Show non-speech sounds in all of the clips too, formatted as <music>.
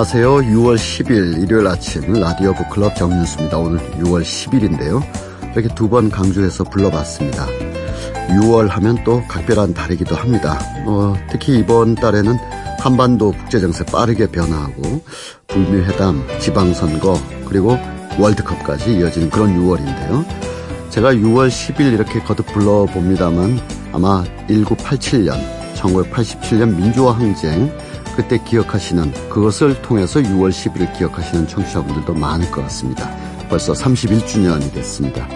안녕하세요. 6월 10일 일요일 아침 라디오 북클럽 정윤수입니다. 오늘 6월 10일인데요. 이렇게 두 번 강조해서 불러봤습니다. 6월 하면 또 각별한 달이기도 합니다. 어, 특히 이번 달에는 한반도 국제정세 빠르게 변화하고 북미회담, 지방선거, 그리고 월드컵까지 이어지는 그런 6월인데요. 제가 6월 10일 이렇게 거듭 불러봅니다만 아마 1987년, 1987년 민주화 항쟁, 그때 기억하시는 그것을 통해서 6월 10일을 기억하시는 청취자분들도 많을 것 같습니다. 벌써 31주년이 됐습니다.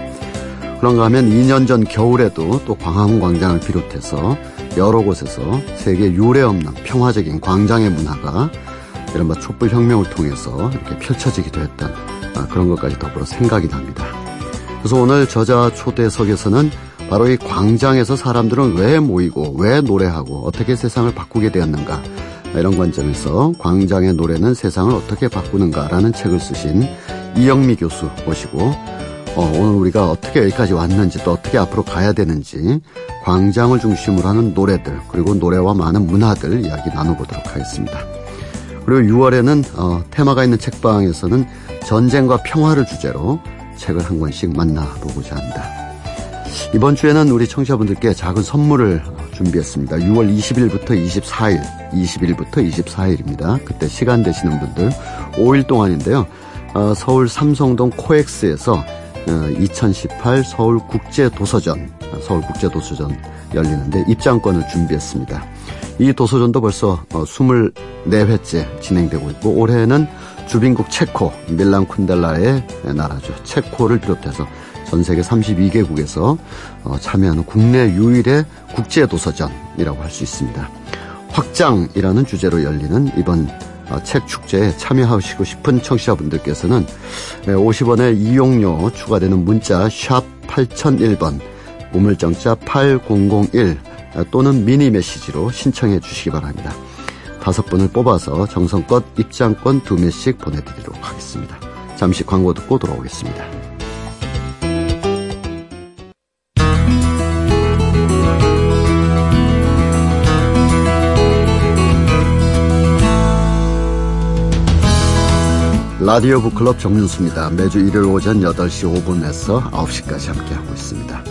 그런가 하면 2년 전 겨울에도 또 광화문 광장을 비롯해서 여러 곳에서 세계 유례 없는 평화적인 광장의 문화가 이른바 촛불혁명을 통해서 이렇게 펼쳐지기도 했던 아, 그런 것까지 더불어 생각이 납니다. 그래서 오늘 저자 초대석에서는 바로 이 광장에서 사람들은 왜 모이고 왜 노래하고 어떻게 세상을 바꾸게 되었는가 이런 관점에서 광장의 노래는 세상을 어떻게 바꾸는가라는 책을 쓰신 이영미 교수 모시고 어, 오늘 우리가 어떻게 여기까지 왔는지 또 어떻게 앞으로 가야 되는지 광장을 중심으로 하는 노래들 그리고 노래와 많은 문화들 이야기 나눠보도록 하겠습니다. 그리고 6월에는 어, 테마가 있는 책방에서는 전쟁과 평화를 주제로 책을 한 권씩 만나보고자 합니다. 이번 주에는 우리 청취자분들께 작은 선물을 준비했습니다. 6월 20일부터 24일, 20일부터 24일입니다. 그때 시간 되시는 분들 5일 동안인데요. 어, 서울 삼성동 코엑스에서 2018 어, 서울 국제 도서전, 서울 국제 도서전 열리는데 입장권을 준비했습니다. 이 도서전도 벌써 24회째 어, 진행되고 있고 올해는 주빈국 체코, 밀란 쿤델라의 나라죠. 체코를 비롯해서 전 세계 32개국에서 어, 참여하는 국내 유일의 국제 도서전이라고 할 수 있습니다. 확장이라는 주제로 열리는 이번 어, 책 축제에 참여하시고 싶은 청취자분들께서는 50원의 이용료 추가되는 문자 샵 8001번 우물정자 8001 또는 미니 메시지로 신청해 주시기 바랍니다. 다섯 분을 뽑아서 정성껏 입장권 두 매씩 보내드리도록 하겠습니다. 잠시 광고 듣고 돌아오겠습니다. 라디오 북클럽 정윤수입니다. 매주 일요일 오전 8시 5분에서 9시까지 함께하고 있습니다.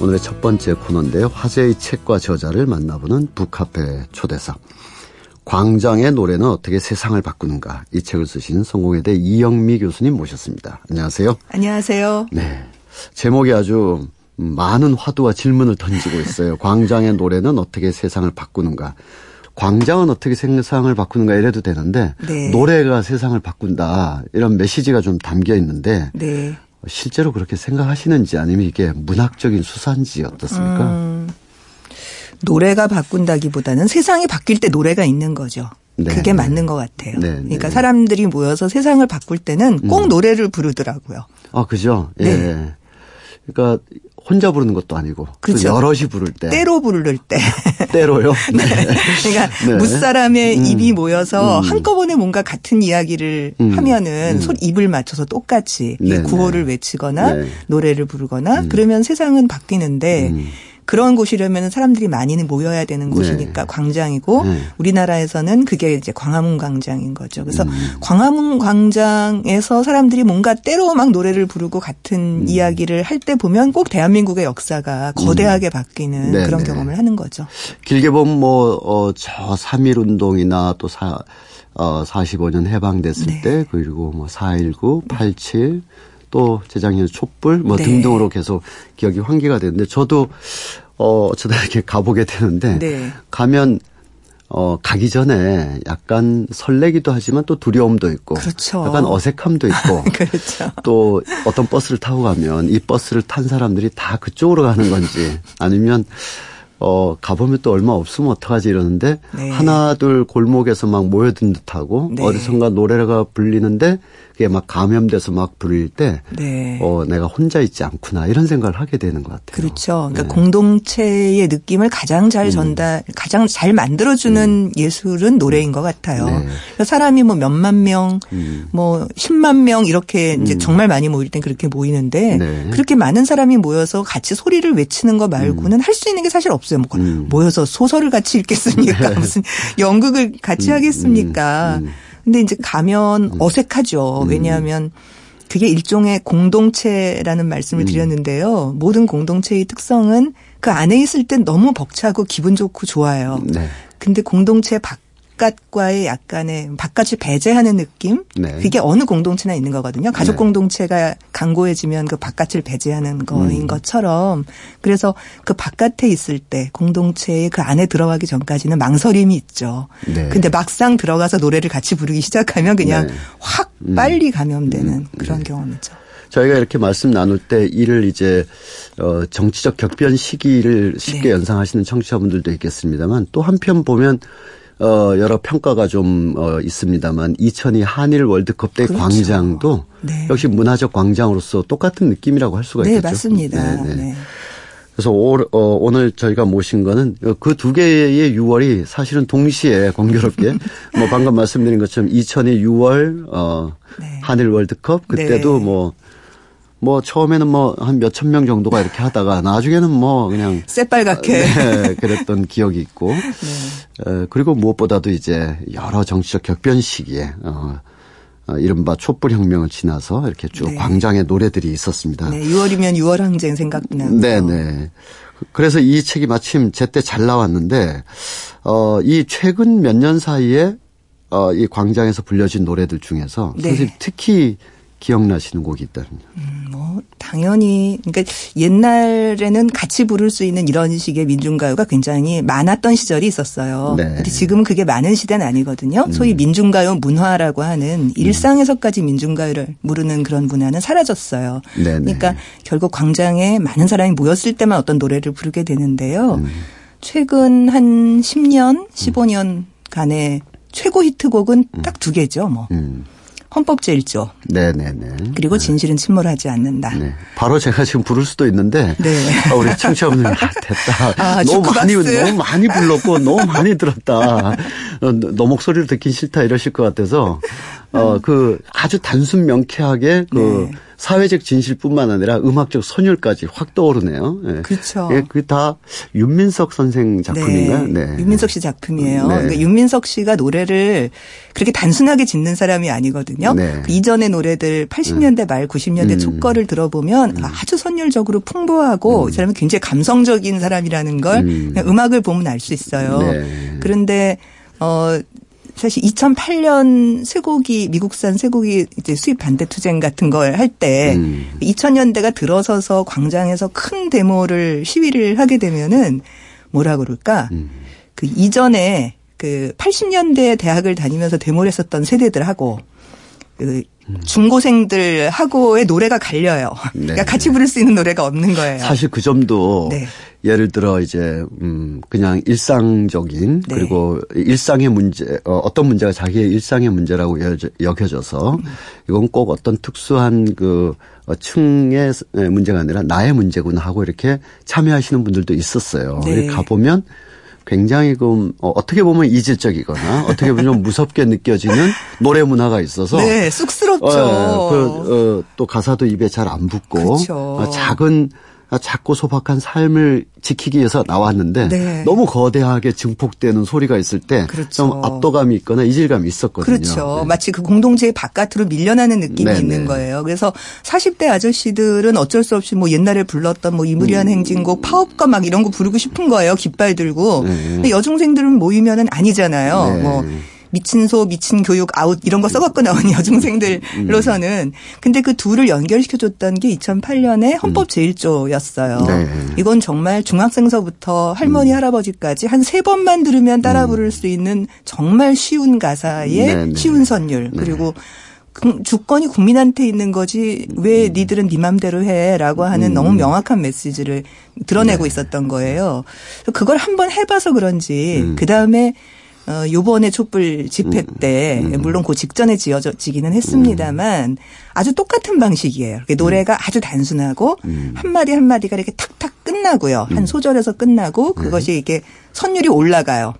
오늘의 첫 번째 코너인데 화제의 책과 저자를 만나보는 북카페 초대석. 광장의 노래는 어떻게 세상을 바꾸는가 이 책을 쓰신 성공회대 이영미 교수님 모셨습니다. 안녕하세요. 안녕하세요. 네. 제목이 아주 많은 화두와 질문을 던지고 있어요. <laughs> 광장의 노래는 어떻게 세상을 바꾸는가. 광장은 어떻게 세상을 바꾸는가 이래도 되는데 네. 노래가 세상을 바꾼다 이런 메시지가 좀 담겨 있는데 네. 실제로 그렇게 생각하시는지 아니면 이게 문학적인 수사인지 어떻습니까? 음, 노래가 바꾼다기보다는 세상이 바뀔 때 노래가 있는 거죠. 네, 그게 네. 맞는 것 같아요. 네, 네, 그러니까 사람들이 모여서 세상을 바꿀 때는 꼭 음. 노래를 부르더라고요. 아, 그죠? 예. 그러니까 혼자 부르는 것도 아니고 그렇죠. 여럿이 부를 때 때로 부를 때 <laughs> 때로요. <laughs> 네. 네. 그러니까 네. 무사람의 음. 입이 모여서 음. 한꺼번에 뭔가 같은 이야기를 음. 하면은 음. 손 입을 맞춰서 똑같이 네. 구호를 외치거나 네. 노래를 부르거나 음. 그러면 세상은 바뀌는데 음. 그런 곳이려면 사람들이 많이는 모여야 되는 네. 곳이니까 네. 광장이고 네. 우리나라에서는 그게 이제 광화문 광장인 거죠. 그래서 음. 광화문 광장에서 사람들이 뭔가 때로 막 노래를 부르고 같은 음. 이야기를 할 때 보면 꼭 대한민국의 역사가 거대하게 음. 바뀌는 네. 그런 네. 경험을 하는 거죠. 길게 보면 뭐, 어, 저3.1 운동이나 또 사, 어, 45년 해방됐을 네. 때 그리고 뭐 4.19, 87, 또 재작년 촛불 뭐 네. 등등으로 계속 기억이 환기가 되는데 저도 어 어쩌다 이렇게 가보게 되는데 네. 가면 어, 가기 전에 약간 설레기도 하지만 또 두려움도 있고. 그렇죠. 약간 어색함도 있고. <laughs> 그렇죠. 또 어떤 버스를 타고 가면 이 버스를 탄 사람들이 다 그쪽으로 가는 건지 아니면 어, 가보면 또 얼마 없으면 어떡하지 이러는데 네. 하나 둘 골목에서 막 모여든 듯 하고 네. 어디선가 노래가 불리는데 그게 막 감염돼서 막 부를 때 네. 어, 내가 혼자 있지 않구나 이런 생각을 하게 되는 것 같아요. 그렇죠. 그러니까 네. 공동체의 느낌을 가장 잘 음. 전달, 음. 가장 잘 만들어주는 음. 예술은 노래인 것 같아요. 네. 그러니까 사람이 뭐 몇만 명, 음. 뭐 10만 명 이렇게 이제 음. 정말 많이 모일 땐 그렇게 모이는데 네. 그렇게 많은 사람이 모여서 같이 소리를 외치는 거 말고는 음. 할수 있는 게 사실 없어요. 뭐 모여서 소설을 같이 읽겠습니까? <laughs> 네. 무슨 연극을 같이 하겠습니까? 근데 이제 가면 음. 어색하죠. 음. 왜냐하면 그게 일종의 공동체라는 말씀을 음. 드렸는데요. 모든 공동체의 특성은 그 안에 있을 땐 너무 벅차고 기분 좋고 좋아요. 네. 근데 공동체 밖 바깥과의 약간의 바깥을 배제하는 느낌? 네. 그게 어느 공동체나 있는 거거든요. 가족 네. 공동체가 강고해지면 그 바깥을 배제하는 거인 음. 것처럼 그래서 그 바깥에 있을 때 공동체의 그 안에 들어가기 전까지는 망설임이 있죠. 네. 근데 막상 들어가서 노래를 같이 부르기 시작하면 그냥 네. 확 음. 빨리 감염되는 음. 그런 네. 경험이죠. 저희가 이렇게 말씀 나눌 때 이를 이제 어 정치적 격변 시기를 쉽게 네. 연상하시는 청취자분들도 있겠습니다만 또 한편 보면 어, 여러 평가가 좀, 어, 있습니다만, 2002 한일 월드컵 때 그렇죠. 광장도 네. 역시 문화적 광장으로서 똑같은 느낌이라고 할 수가 네, 있겠죠. 맞습니다. 네, 네. 네. 그래서 오, 어, 오늘 저희가 모신 거는 그 두 개의 6월이 사실은 동시에 <laughs> 공교롭게 뭐 방금 말씀드린 것처럼 2002 6월 어, 네. 한일 월드컵 그때도 네. 뭐 뭐 처음에는 뭐 한 몇천 명 정도가 이렇게 하다가 나중에는 뭐 그냥 새빨갛게 네, 그랬던 기억이 있고 네. 에, 그리고 무엇보다도 이제 여러 정치적 격변 시기에 어, 어 이른바 촛불 혁명을 지나서 이렇게 쭉 네. 광장에 노래들이 있었습니다. 네, 6월이면 6월 항쟁 생각나고. 네 네. 그래서 이 책이 마침 제때 잘 나왔는데 어, 이 최근 몇 년 사이에 어, 이 광장에서 불려진 노래들 중에서 네. 선생님 특히 기억나시는 곡이 있다면요? 음, 뭐 당연히 그러니까 옛날에는 같이 부를 수 있는 이런 식의 민중가요가 굉장히 많았던 시절이 있었어요. 네. 근데 지금은 그게 많은 시대는 아니거든요. 음. 소위 민중가요 문화라고 하는 음. 일상에서까지 민중가요를 부르는 그런 문화는 사라졌어요. 네네. 그러니까 결국 광장에 많은 사람이 모였을 때만 어떤 노래를 부르게 되는데요. 음. 최근 한 10년, 15년 간의 최고 히트곡은 음. 딱두 개죠. 뭐. 음. 헌법 제1조. 네네네. 그리고 진실은 침몰하지 않는다. 네. 바로 제가 지금 부를 수도 있는데. 네. 아, 우리 청취자분들 아, 됐다. <laughs> 아, 너무 많이 너무 많이 불렀고 너무 많이 들었다. 어, 너 목소리를 듣기 싫다 이러실 것 같아서 어 그 아주 단순 명쾌하게 그 네. 사회적 진실뿐만 아니라 음악적 선율까지 확 떠오르네요. 네. 그렇죠. 예, 그게 다 윤민석 선생 작품인가요? 네. 네. 윤민석 씨 작품이에요. 네. 그러니까 윤민석 씨가 노래를 그렇게 단순하게 짓는 사람이 아니거든요. 네. 그 이전의 노래들 80년대 말 90년대 음. 초거를 들어보면 음. 아주 선율적으로 풍부하고 음. 이 사람은 굉장히 감성적인 사람이라는 걸 음. 음악을 보면 알 수 있어요. 네. 그런데 어 사실 2008년 쇠고기 미국산 쇠고기 이제 수입 반대 투쟁 같은 걸 할때 음. 2000년대가 들어서서 광장에서 큰 데모를 시위를 하게 되면은 뭐라 그럴까? 음. 그 이전에 그 80년대 대학을 다니면서 데모를 했었던 세대들하고 그 중고생들하고의 노래가 갈려요. 네. 그러니까 같이 부를 수 있는 노래가 없는 거예요. 사실 그 점도 네. 예를 들어 이제 음 그냥 일상적인 네. 그리고 일상의 문제 어, 어떤 문제가 자기의 일상의 문제라고 여겨져서 음. 이건 꼭 어떤 특수한 그 어, 층의 문제가 아니라 나의 문제구나 하고 이렇게 참여하시는 분들도 있었어요. 네. 가 보면 굉장히 그 어, 어떻게 보면 이질적이거나 어떻게 보면 좀 <laughs> 무섭게 느껴지는 노래 문화가 있어서 네 쑥스럽죠. 어, 그, 어, 또 가사도 입에 잘 안 붙고 그렇죠. 어, 작은 작고 소박한 삶을 지키기 위해서 나왔는데 네. 너무 거대하게 증폭되는 소리가 있을 때좀 그렇죠. 압도감이 있거나 이질감이 있었거든요. 그렇죠. 네. 마치 그 공동체의 바깥으로 밀려나는 느낌이 네네. 있는 거예요. 그래서 40대 아저씨들은 어쩔 수 없이 뭐 옛날에 불렀던 뭐 임을 위한 음. 행진곡 파업가 막 이런 거 부르고 싶은 거예요. 깃발 들고. 네. 근데 여중생들은 모이면은 아니잖아요. 네. 뭐 미친 소, 미친 교육, 아웃 이런 거 써갖고 나온 <laughs> 여중생들로서는 근데 그 둘을 연결시켜줬던 게 2008년에 헌법 제1조였어요. 네. 이건 정말 중학생서부터 할머니, 음. 할아버지까지 한 세 번만 들으면 따라 음. 부를 수 있는 정말 쉬운 가사의 네, 네. 쉬운 선율 그리고 주권이 국민한테 있는 거지 왜 음. 니들은 네 맘대로 해라고 하는 음. 너무 명확한 메시지를 드러내고 네. 있었던 거예요. 그걸 한번 해봐서 그런지 음. 그 다음에 어, 요번에 촛불 집회 음, 때, 음, 음. 물론 그 직전에 지어지기는 했습니다만, 아주 똑같은 방식이에요. 노래가 아주 단순하고, 한마디 한마디가 이렇게 탁탁 끝나고요. 한 소절에서 끝나고, 그것이 이게 선율이 올라가요.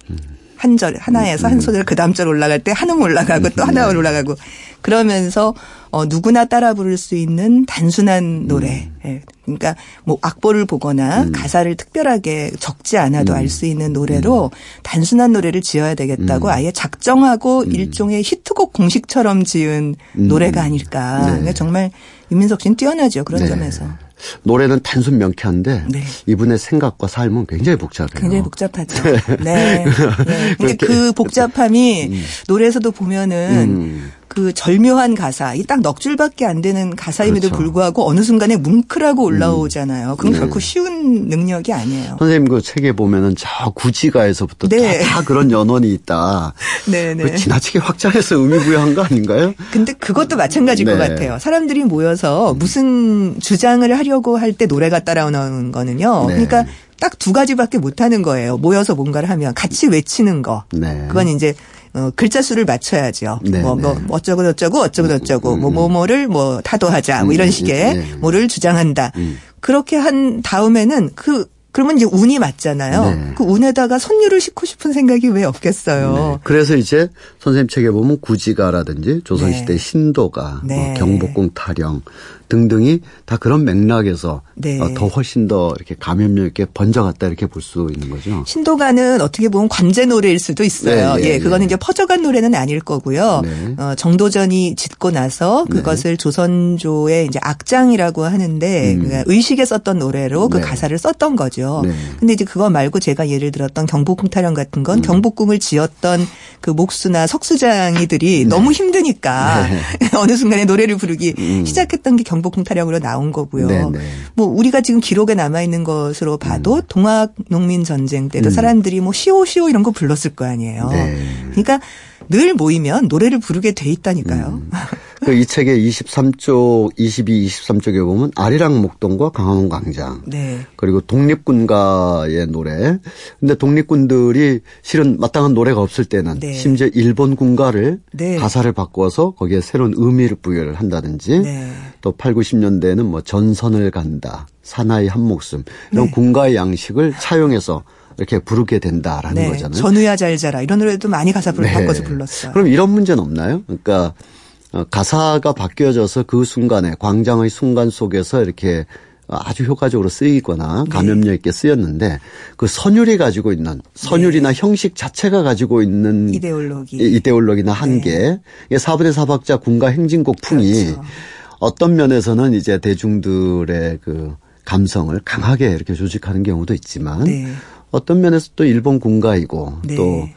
한 절, 하나에서 한 소절 그 다음 절 올라갈 때 한 음 올라가고 또 하나 네. 올라가고, 그러면서 어, 누구나 따라 부를 수 있는 단순한 노래. 음. 예. 그러니까 뭐 악보를 보거나 음. 가사를 특별하게 적지 않아도 음. 알수 있는 노래로 음. 단순한 노래를 지어야 되겠다고 음. 아예 작정하고 음. 일종의 히트곡 공식처럼 지은 음. 노래가 아닐까. 네. 그러니까 정말 윤민석 씨는 뛰어나죠 그런 네. 점에서. 노래는 단순 명쾌한데 네. 이분의 생각과 삶은 굉장히 복잡해요. 굉장히 복잡하죠. <laughs> 네. 네. 네. 근데 그 복잡함이 음. 노래에서도 보면은 음. 그 절묘한 가사, 이 딱 넉 줄밖에 안 되는 가사임에도 그렇죠. 불구하고 어느 순간에 뭉클하고 올라오잖아요. 그건 네. 결코 쉬운 능력이 아니에요. 선생님 그 책에 보면은 저 구지가에서부터 네. 다, 다, 그런 연원이 있다. 네, 네. 지나치게 확장해서 의미 부여한 거 아닌가요? 근데 그것도 마찬가지일 네. 것 같아요. 사람들이 모여서 무슨 주장을 하려고 할 때 노래가 따라오는 거는요. 네. 그러니까 딱 두 가지밖에 못 하는 거예요. 모여서 뭔가를 하면 같이 외치는 거. 네. 그건 이제 어, 글자 수를 맞춰야죠. 네, 뭐, 뭐, 네. 뭐, 어쩌고 저쩌고, 어쩌고 저쩌고, 뭐, 음, 뭐, 뭐를 뭐, 타도하자, 뭐, 이런 음, 식의 네. 뭐를 주장한다. 음. 그렇게 한 다음에는 그, 그러면 이제 운이 맞잖아요. 네. 그 운에다가 선율을 싣고 싶은 생각이 왜 없겠어요. 네. 그래서 이제 선생님 책에 보면 구지가라든지 조선시대 네. 신도가, 뭐 경복궁 타령, 등등이 다 그런 맥락에서 네. 어, 더 훨씬 더 이렇게 감염력 있게 번져갔다 이렇게 볼 수 있는 거죠. 신도가는 어떻게 보면 관제 노래일 수도 있어요. 네, 네, 예, 그거는 이제 퍼져간 노래는 아닐 거고요. 네. 어, 정도전이 짓고 나서 네. 그것을 조선조의 이제 악장이라고 하는데 음. 그 의식에 썼던 노래로 그 네. 가사를 썼던 거죠. 근데 이제 그거 말고 제가 예를 들었던 경복궁 타령 같은 건 음. 경복궁을 지었던 그 목수나 석수장이들이 너무 힘드니까 <laughs> 어느 순간에 노래를 부르기 음. 시작했던 게 경. 정복궁 타령으로 나온 거고요. 네네. 네. 뭐 우리가 지금 기록에 남아 있는 것으로 봐도 음. 동학 농민 전쟁 때도 음. 사람들이 뭐 시오 시오 이런 거 불렀을 거 아니에요. 네. 그러니까 늘 모이면 노래를 부르게 돼 있다니까요. 음. <laughs> 그이 책의 23쪽, 22, 23쪽에 보면 아리랑 목동과 강화문 광장. 네. 그리고 독립군가의 노래. 근데 독립군들이 실은 마땅한 노래가 없을 때는 네. 심지어 일본 군가를 네. 가사를 바꿔서 거기에 새로운 의미를 부여를 한다든지 네. 또 8, 90년대에는 뭐 전선을 간다. 사나이 한 목숨. 이런 네. 군가의 양식을 차용해서 이렇게 부르게 된다라는 네. 거잖아요. 전우야 잘 자라 이런 노래도 많이 가사 를 네. 바꿔서 불렀어요. 그럼 이런 문제는 없나요? 그러니까 어, 가사가 바뀌어져서 그 순간에 광장의 순간 속에서 이렇게 아주 효과적으로 쓰이거나 네. 감염력 있게 쓰였는데 그 선율이 가지고 있는 선율이나 네. 형식 자체가 가지고 있는 이데올로기 이데올로기나 한계 네. 사부대 사박자 군가 행진곡 풍이 그렇죠. 어떤 면에서는 이제 대중들의 그 감성을 강하게 이렇게 조직하는 경우도 있지만 네. 어떤 면에서 또 일본 군가이고 네. 또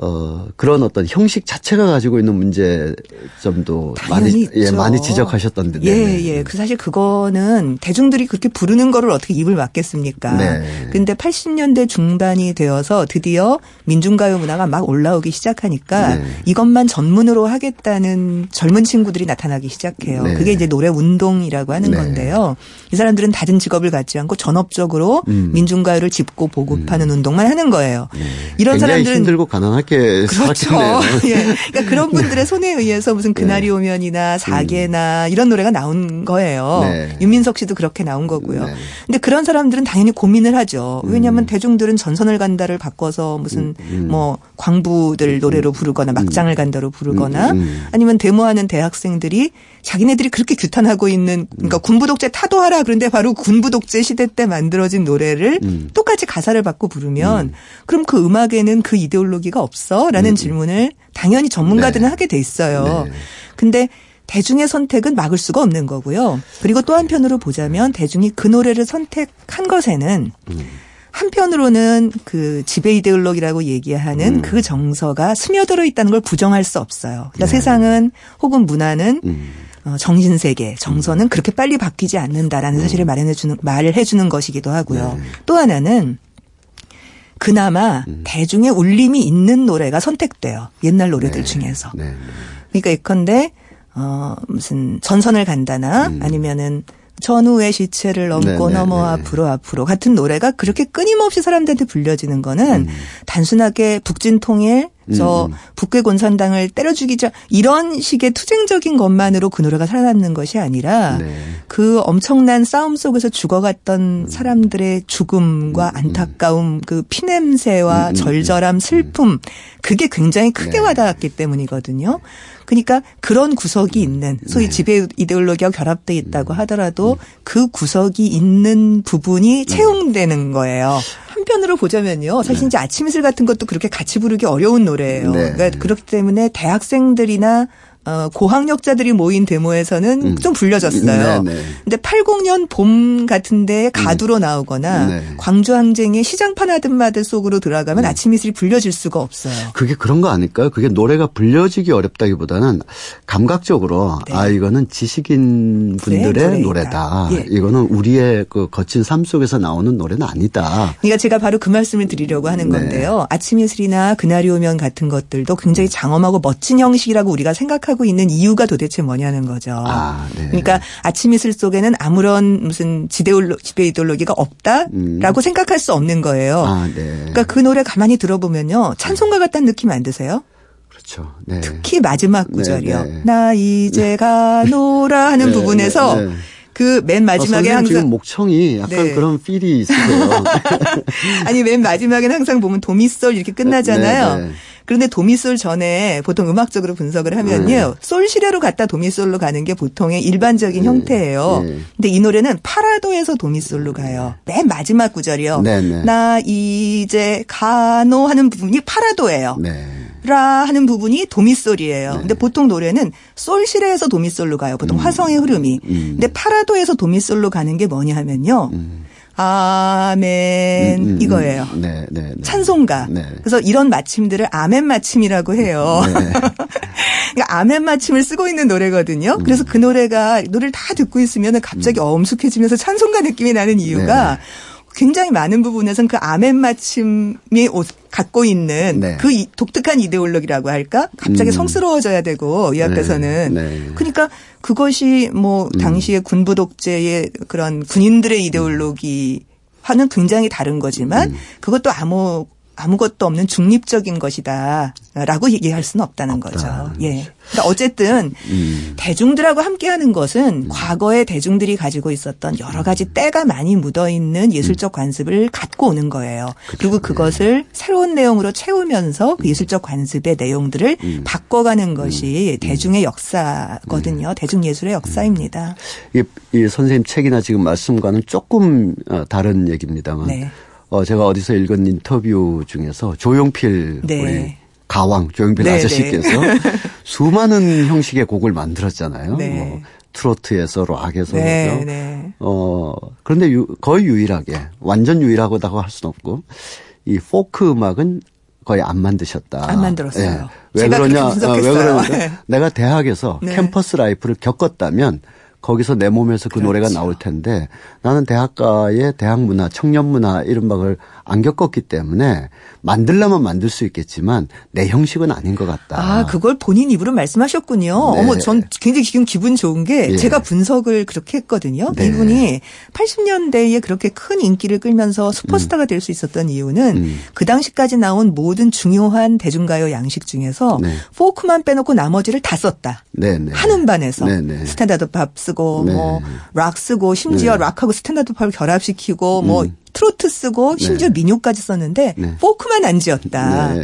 어, 그런 어떤 형식 자체가 가지고 있는 문제점도 많이, 예, 많이 지적하셨던데. 예, 네. 예. 그 사실 그거는 대중들이 그렇게 부르는 거를 어떻게 입을 막겠습니까? 네. 근데 80년대 중반이 되어서 드디어 민중가요 문화가 막 올라오기 시작하니까 네. 이것만 전문으로 하겠다는 젊은 친구들이 나타나기 시작해요. 네. 그게 이제 노래 운동이라고 하는 네. 건데요. 이 사람들은 다른 직업을 갖지 않고 전업적으로 음. 민중가요를 짚고 보급하는 음. 운동만 하는 거예요. 네. 이런 사람들은 힘들고 가난할 그렇게 그렇죠. <laughs> 예. 그러니까 그런 분들의 손에 의해서 무슨 그날이 네. 오면이나 사계나 음. 이런 노래가 나온 거예요. 네. 윤민석 씨도 그렇게 나온 거고요. 네. 근데 그런 사람들은 당연히 고민을 하죠. 왜냐하면 음. 대중들은 전선을 간다를 바꿔서 무슨 음. 음. 뭐 광부들 노래로 부르거나 막장을 간다로 부르거나 아니면 데모하는 대학생들이 자기네들이 그렇게 규탄하고 있는 그러니까 군부 독재 타도하라 그런데 바로 군부 독재 시대 때 만들어진 노래를 똑같이 가사를 바꿔 부르면 그럼 그 음악에는 그 이데올로기가 없 없어? 라는 음. 질문을 당연히 전문가들은 네. 하게 돼 있어요. 네. 근데 대중의 선택은 막을 수가 없는 거고요. 그리고 또 한편으로 보자면 대중이 그 노래를 선택한 것에는 음. 한편으로는 그 지배 이데올로기라고 얘기하는 음. 그 정서가 스며들어 있다는 걸 부정할 수 없어요. 그러니까 네. 세상은 혹은 문화는 음. 어, 정신 세계, 정서는 음. 그렇게 빨리 바뀌지 않는다라는 음. 사실을 말해주는, 말을 해 주는 것이기도 하고요. 네. 또 하나는 그나마 음. 대중의 울림이 있는 노래가 선택돼요. 옛날 노래들 네. 중에서. 네. 그러니까 예컨대 어 무슨 전선을 간다나 음. 아니면은 전후의 시체를 넘고 네네, 네, 넘어 네. 앞으로 앞으로 같은 노래가 그렇게 끊임없이 사람들한테 불려지는 거는 음. 단순하게 북진 통일 저 음, 음. 북괴 곤산당을 때려 죽이자 이런 식의 투쟁적인 것만으로 그 노래가 살아남는 것이 아니라 네. 그 엄청난 싸움 속에서 죽어갔던 음. 사람들의 죽음과 음, 안타까움, 그 피냄새와 절절함, 슬픔 그게 굉장히 크게 네. 와닿았기 때문이거든요. 그러니까 그런 구석이 있는 소위 네. 지배 이데올로기와 결합돼 있다고 하더라도 그 구석이 있는 부분이 채용되는 거예요. 한편으로 보자면요. 사실 네. 이제 아침 이슬 같은 것도 그렇게 같이 부르기 어려운 노래예요. 네. 그러니까 그렇기 때문에 대학생들이나 어, 고학력자들이 모인 데모에서는 음. 좀 불려졌어요. 네, 네. 근데 80년 봄 같은데 가두로 음. 나오거나 네. 광주 항쟁의 시장판 아든마들 속으로 들어가면 음. 아침 이슬이 불려질 수가 없어요. 그게 그런 거 아닐까요? 그게 노래가 불려지기 어렵다기보다는 감각적으로 네. 아 이거는 지식인 분들의 노래다. 예. 이거는 우리의 그 거친 삶 속에서 나오는 노래는 아니다. 그러니까 제가 바로 그 말씀을 드리려고 하는 네. 건데요. 아침 이슬이나 그날이 오면 같은 것들도 굉장히 장엄하고 멋진 형식이라고 우리가 생각하고 하고 있는 이유가 도대체 뭐냐는 거죠. 아, 네. 그러니까 아침 이슬 속에는 아무런 무슨 지대올로, 지배 이데올로기가 없다라고 음. 생각할 수 없는 거예요. 아, 네. 그러니까 그 노래 가만히 들어보면요. 찬송가 같다는 느낌 안 드세요? 그렇죠. 네. 특히 마지막 네, 구절이요. 네, 나 이제 가노라 하는 네, 부분에서 네, 그 맨 마지막에 아, 항상 지금 목청이 약간 네. 그런 필이 있으세요. <laughs> 아니 맨 마지막에는 항상 보면 도미솔 이렇게 끝나잖아요. 네, 네. 그런데 도미솔 전에 보통 음악적으로 분석을 하면요. 네. 솔시레로 갔다 도미솔로 가는 게 보통의 일반적인 네. 형태예요. 네. 근데 이 노래는 파라도에서 도미솔로 가요. 맨 마지막 구절이요. 네, 네. 나 이제 가노 하는 부분이 파라도예요. 네. 라 하는 부분이 도미솔이에요. 네. 근데 보통 노래는 솔시레에서 도미솔로 가요. 보통 음. 화성의 흐름이. 음. 근데 파라도에서 도미솔로 가는 게 뭐냐 하면요. 음. 아멘 음, 음, 음, 이거예요. 네, 네, 네. 찬송가. 네. 그래서 이런 마침들을 아멘 마침이라고 해요. 네. <laughs> 그러니까 아멘 마침을 쓰고 있는 노래거든요. 음. 그래서 그 노래가 노래를 다 듣고 있으면 갑자기 음. 엄숙해지면서 찬송가 느낌이 나는 이유가 네. 굉장히 많은 부분에서는 그 아멘 마침이 갖고 있는 네. 그 독특한 이데올로기라고 할까? 갑자기 음. 성스러워져야 되고 이 앞에서는 네. 네. 그러니까 그것이 뭐 음. 당시의 군부 독재의 그런 군인들의 이데올로기와는 굉장히 다른 거지만 음. 그것도 아무 아무것도 없는 중립적인 것이다라고 얘기할 수는 없다는 없다. 거죠. 예. 그러니까 어쨌든 음. 대중들하고 함께하는 것은 음. 과거에 대중들이 가지고 있었던 여러 가지 음. 때가 많이 묻어 있는 예술적 관습을 갖고 오는 거예요. 그렇죠. 그리고 그것을 네. 새로운 내용으로 채우면서 그 예술적 관습의 내용들을 음. 바꿔가는 것이 음. 대중의 역사거든요. 대중 예술의 역사입니다. 이, 이 선생님 책이나 지금 말씀과는 조금 어, 다른 얘기입니다만. 네. 어, 제가 어디서 읽은 인터뷰 중에서 조용필 네. 우리 가왕 조용필 네, 아저씨께서 네. <laughs> 수많은 형식의 곡을 만들었잖아요. 네. 뭐 트로트에서 락에서 네, 네. 어 그런데 유, 거의 유일하게 완전 유일하다고 할 수는 없고 이 포크 음악은 거의 안 만드셨다. 안 만들었어요. 예. 왜 그러냐? 어, 왜 그러냐? <laughs> 내가 대학에서 네. campus life를 겪었다면 거기서 내 몸에서 그 그렇죠. 노래가 나올 텐데 나는 대학가의 대학 문화, 청년 문화 이런 걸 안 겪었기 때문에 만들려면 만들 수 있겠지만 내 형식은 아닌 것 같다. 아, 그걸 본인 입으로 말씀하셨군요. 네. 어머, 전 굉장히 지금 기분 좋은 게 예. 제가 분석을 그렇게 했거든요. 네. 이분이 80년대에 그렇게 큰 인기를 끌면서 슈퍼스타가 음. 될수 있었던 이유는 음. 그 당시까지 나온 모든 중요한 대중가요 양식 중에서 네. 포크만 빼놓고 나머지를 다 썼다. 네, 네. 한 음반에서 네, 스탠다드 팝 쓰고 뭐락 쓰고 심지어 락하고 스탠다드 팝을 결합시키고 뭐 음. 트로트 쓰고 심지어 네. 민요까지 썼는데 네. 포크만 안 지었다.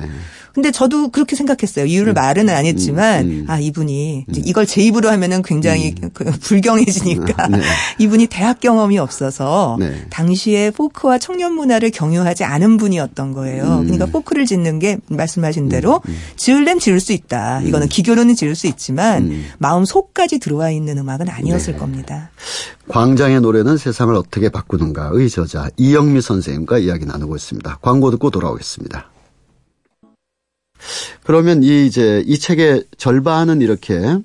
네. 근데 저도 그렇게 생각했어요. 이유를 음. 말은 안 했지만 음. 음. 아 이분이 음. 이걸 제 입으로 하면은 굉장히 음. 그 불경해지니까 네. <laughs> 이분이 대학 경험이 없어서 네. 당시에 포크와 청년 문화를 경유하지 않은 분이었던 거예요. 음. 그러니까 포크를 짓는 게 말씀하신 대로 지을렘 지을 수 있다. 이거는 기교로는 지을 수 있지만 마음 속까지 들어와 있는 음악은 아니었을 네. 겁니다. 광장의 노래는 세상을 어떻게 바꾸는가의 저자 이영미 선생님과 이야기 나누고 있습니다. 광고 듣고 돌아오겠습니다. 그러면 이 이제 이 책의 절반은 이렇게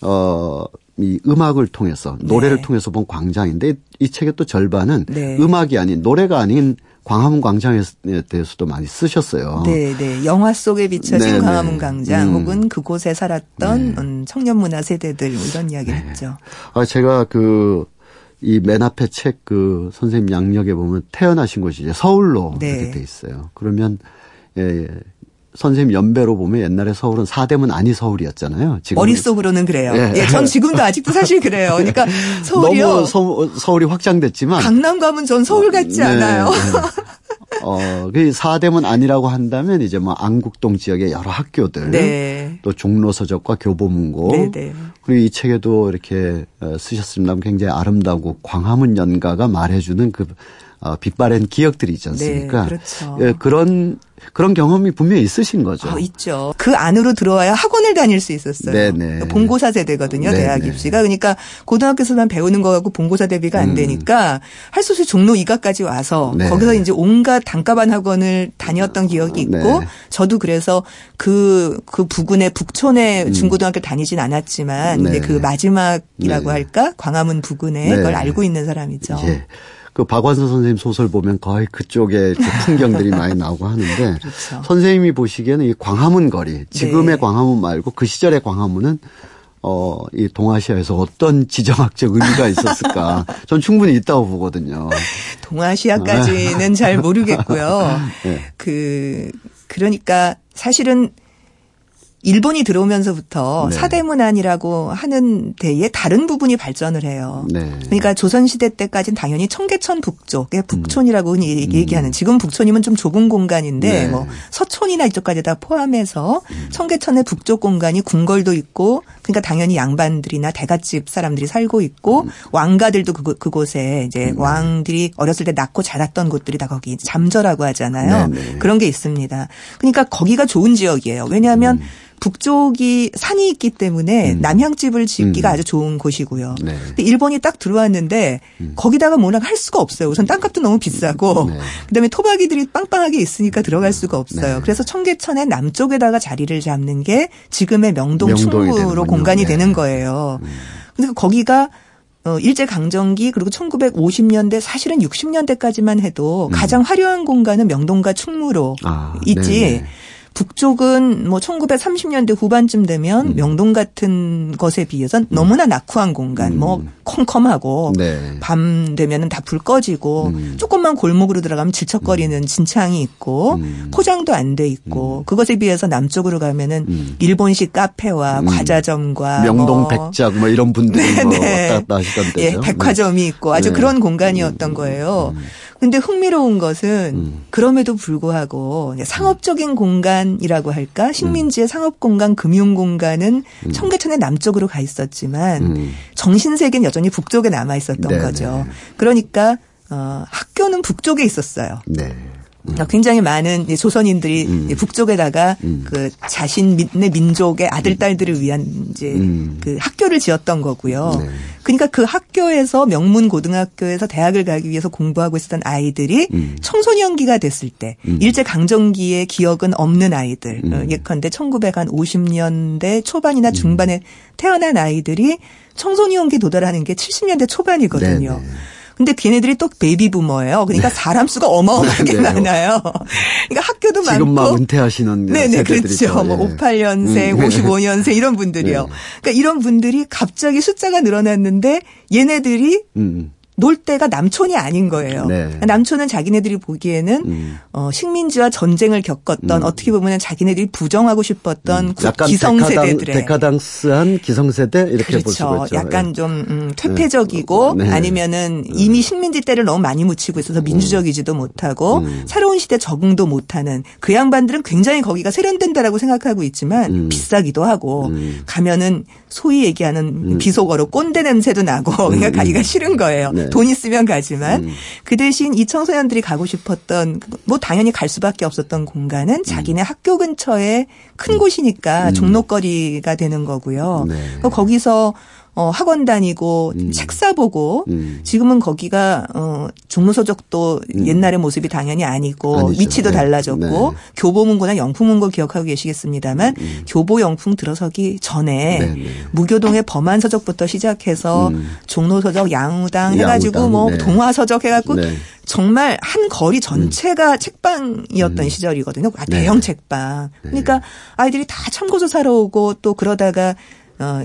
어, 이 음악을 통해서 노래를 네. 통해서 본 광장인데 이 책의 또 절반은 네. 음악이 아닌 노래가 아닌 광화문 광장에 대해서도 많이 쓰셨어요. 네, 네. 영화 속에 비춰진 네, 네. 광화문 광장 음. 혹은 그곳에 살았던 네. 음, 청년 문화 세대들 뭐 이런 이야기를 네. 했죠. 아, 제가 그 이맨 앞에 책 그 선생님 양력에 보면 태어나신 곳이 이제 서울로 네. 이렇게 돼 있어요. 그러면 예, 예. 선생님 연배로 보면 옛날에 서울은 사대문 아니 서울이었잖아요. 지금 머릿속으로는 그래요. 예. 예, 전 지금도 아직도 사실 그래요. 그러니까 <laughs> 서울이요. 너무 서, 서울이 확장됐지만 강남 가면 전 서울 같지 네, 않아요. 네. 어, 그 사대문 아니라고 한다면 이제 뭐 안국동 지역의 여러 학교들, 네. 또 종로서적과 교보문고, 네, 네. 그리고 이 책에도 이렇게 어, 쓰셨습니다. 굉장히 아름다고 광화문 연가가 말해주는 그 어, 빛바랜 기억들이 있지 않습니까? 네, 그렇죠. 예, 그런 그런 경험이 분명히 있으신 거죠. 어, 있죠. 그 안으로 들어와야 학원을 다닐 수 있었어요. 네네. 네. 본고사 세대거든요. 네네. 대학 네. 입시가. 그러니까 고등학교에서만 배우는 거 갖고 본고사 대비가 안 음. 되니까 할수 없이 종로 이가까지 와서 네. 거기서 이제 온갖 단가반 학원을 다녔던 기억이 있고 네. 저도 그래서 그, 그 부근의 북촌에 음. 중고등학교 다니진 않았지만 네. 근데 그 마지막이라고 네. 할까? 광화문 부근에 그걸 알고 있는 사람이죠. 예. 그 박완서 선생님 소설 보면 거의 그쪽에 풍경들이 많이 나오고 하는데 <laughs> 그렇죠. 선생님이 보시기에는 이 광화문 거리 지금의 네. 광화문 말고 그 시절의 광화문은 어, 이 동아시아에서 어떤 지정학적 의미가 있었을까? <laughs> 전 충분히 있다고 보거든요. 동아시아까지는 잘 모르겠고요. <laughs> 네. 그, 그러니까 사실은 일본이 들어오면서부터 네. 사대문안이라고 하는 데에 다른 부분이 발전을 해요. 네. 그러니까 조선시대 때까지는 당연히 청계천 북쪽, 북촌이라고 음. 얘기하는 지금 북촌이면 좀 좁은 공간인데 네. 뭐 서촌이나 이쪽까지 다 포함해서 음. 청계천의 북쪽 공간이 궁궐도 있고 그러니까 당연히 양반들이나 대갓집 사람들이 살고 있고 음. 왕가들도 그, 그곳에 이제 음. 왕들이 어렸을 때 낳고 자랐던 곳들이 다 거기 잠저라고 하잖아요. 네, 네. 그런 게 있습니다. 그러니까 거기가 좋은 지역이에요. 왜냐하면 음. 북쪽이 산이 있기 때문에 음. 남향집을 짓기가 음. 아주 좋은 곳이고요. 네. 근데 일본이 딱 들어왔는데 음. 거기다가 뭐라 할 수가 없어요. 우선 땅값도 너무 비싸고 네. 그다음에 토박이들이 빵빵하게 있으니까 들어갈 수가 없어요. 네. 그래서 청계천의 남쪽에다가 자리를 잡는 게 지금의 명동 충무로 공간이 네. 되는 거예요. 음. 근데 거기가 어, 일제 강점기 그리고 1950년대 사실은 60년대까지만 해도 음. 가장 화려한 공간은 명동과 충무로 아, 있지. 네네. 북쪽은 뭐 1930년대 후반쯤 되면 음. 명동 같은 것에 비해선 음. 너무나 낙후한 공간, 뭐 음. 뭐 컴컴하고 네. 밤 되면은 다 불 꺼지고 음. 조금만 골목으로 들어가면 질척거리는 음. 진창이 있고 음. 포장도 안 돼 있고 그것에 비해서 남쪽으로 가면은 일본식 카페와 과자점과 명동 뭐 백작 뭐 이런 분들이 뭐 왔다 갔다 하시던데요. 예, 백화점이 있고 아주 네. 그런 공간이었던 거예요. 근데 흥미로운 것은 음. 그럼에도 불구하고 상업적인 공간 이라고 할까 식민지의 음. 상업 공간, 금융 공간은 음. 청계천의 남쪽으로 가 있었지만 음. 정신 세계는 여전히 북쪽에 남아 있었던 네네. 거죠. 그러니까 어, 학교는 북쪽에 있었어요. 네. 그러니까 굉장히 많은 조선인들이 음. 북쪽에다가 음. 그 자신의 민족의 아들 딸들을 위한 이제 음. 그 학교를 지었던 거고요. 네. 그러니까 그 학교에서 명문 고등학교에서 대학을 가기 위해서 공부하고 있었던 아이들이 음. 청소년기가 됐을 때 음. 일제 강점기의 기억은 없는 아이들 음. 어, 예컨대 1950년대 초반이나 중반에 태어난 아이들이 청소년기 도달하는 게 70년대 초반이거든요. 네네. 근데 걔네들이 또 베이비 부머예요. 그러니까 네. 사람 수가 어마어마하게 <laughs> 네. 많아요. 그러니까 학교도 많고. 지금 막 은퇴하시는 네네 그렇죠. 뭐 58년생, 음. 55년생 이런 분들이요. 네. 그러니까 이런 분들이 갑자기 숫자가 늘어났는데 얘네들이 음. 놀 때가 남촌이 아닌 거예요. 네. 남촌은 자기네들이 보기에는 음. 어, 식민지와 전쟁을 겪었던 음. 어떻게 보면 자기네들이 부정하고 싶었던 음. 기성세대들의 데카당, 스한 기성세대 이렇게 그렇죠. 볼 수가 있죠. 약간 네. 좀 음, 퇴폐적이고 네. 아니면은 음. 이미 식민지 때를 너무 많이 묻히고 있어서 민주적이지도 못하고 음. 새로운 시대 적응도 못하는 그 양반들은 굉장히 거기가 세련된다라고 생각하고 있지만 비싸기도 하고 가면은 소위 얘기하는 비속어로 꼰대 냄새도 나고 <laughs> 그러니까 가기가 싫은 거예요. 네. 돈 있으면 가지만 음. 그 대신 이 청소년들이 가고 싶었던 뭐 당연히 갈 수밖에 없었던 공간은 음. 자기네 학교 근처에 큰 음. 곳이니까 음. 종로거리가 되는 거고요. 네. 거기서 어, 학원 다니고 음. 책 사 보고 음. 지금은 거기가 어, 종로서적도 음. 옛날의 모습이 당연히 아니고 아니죠. 위치도 네. 달라졌고 네. 교보문고나 영풍문고 기억하고 계시겠습니다만 음. 교보 영풍 들어서기 전에 네, 네. 무교동의 범안 서적부터 시작해서 음. 종로서적 양우당 해가지고 양우당. 뭐 네. 동화서적 해갖고 네. 정말 한 거리 전체가 음. 책방이었던 시절이거든요. 아, 대형 책방. 그러니까 아이들이 다 참고서 사러 오고 또 그러다가 어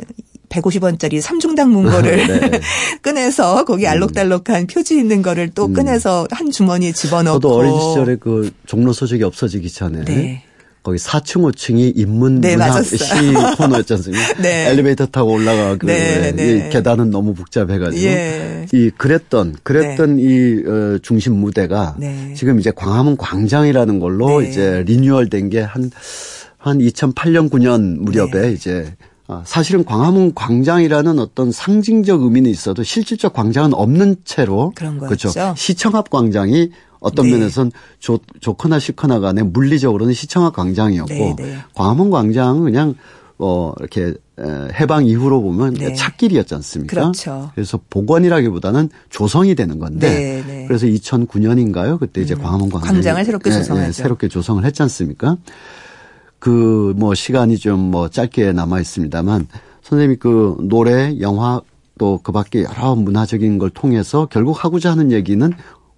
150원짜리 삼중당 문고를 <laughs> 네. <laughs> 꺼내서 거기 알록달록한 표지 있는 거를 또 음. 꺼내서 한 주머니에 집어넣고. 저도 어린 시절에 그 종로 소식이 없어지기 전에 네. 거기 4층, 5층이 인문 네, 문학 시 코너였지 않습니까? <laughs> 네. 엘리베이터 타고 올라가고 네, 네. 계단은 너무 복잡해가지고 예. 이 그랬던 그랬던 네. 이 어, 중심 무대가 네. 지금 이제 광화문 광장이라는 걸로 네. 이제 리뉴얼된 게 한 한 2008년 9년 무렵에 이제 아, 사실은 광화문 광장이라는 어떤 상징적 의미는 있어도 실질적 광장은 없는 채로 그런 거죠. 그렇죠. 시청 앞 광장이 어떤 네. 면에선 좋, 좋거나 싫거나 간에 물리적으로는 시청 앞 광장이었고 네, 네. 광화문 광장은 그냥 어 이렇게 해방 이후로 보면 네. 찾길이었지 않습니까? 그렇죠. 그래서 복원이라기보다는 조성이 되는 건데 네, 네. 그래서 2009년인가요? 그때 이제 음. 광화문 광장 광장을 새롭게 조성하죠. 새롭게 조성을 했지 않습니까? 그 뭐 시간이 좀 뭐 짧게 남아 있습니다만 선생님이 그 노래, 영화 또 그 밖에 여러 문화적인 걸 통해서 결국 하고자 하는 얘기는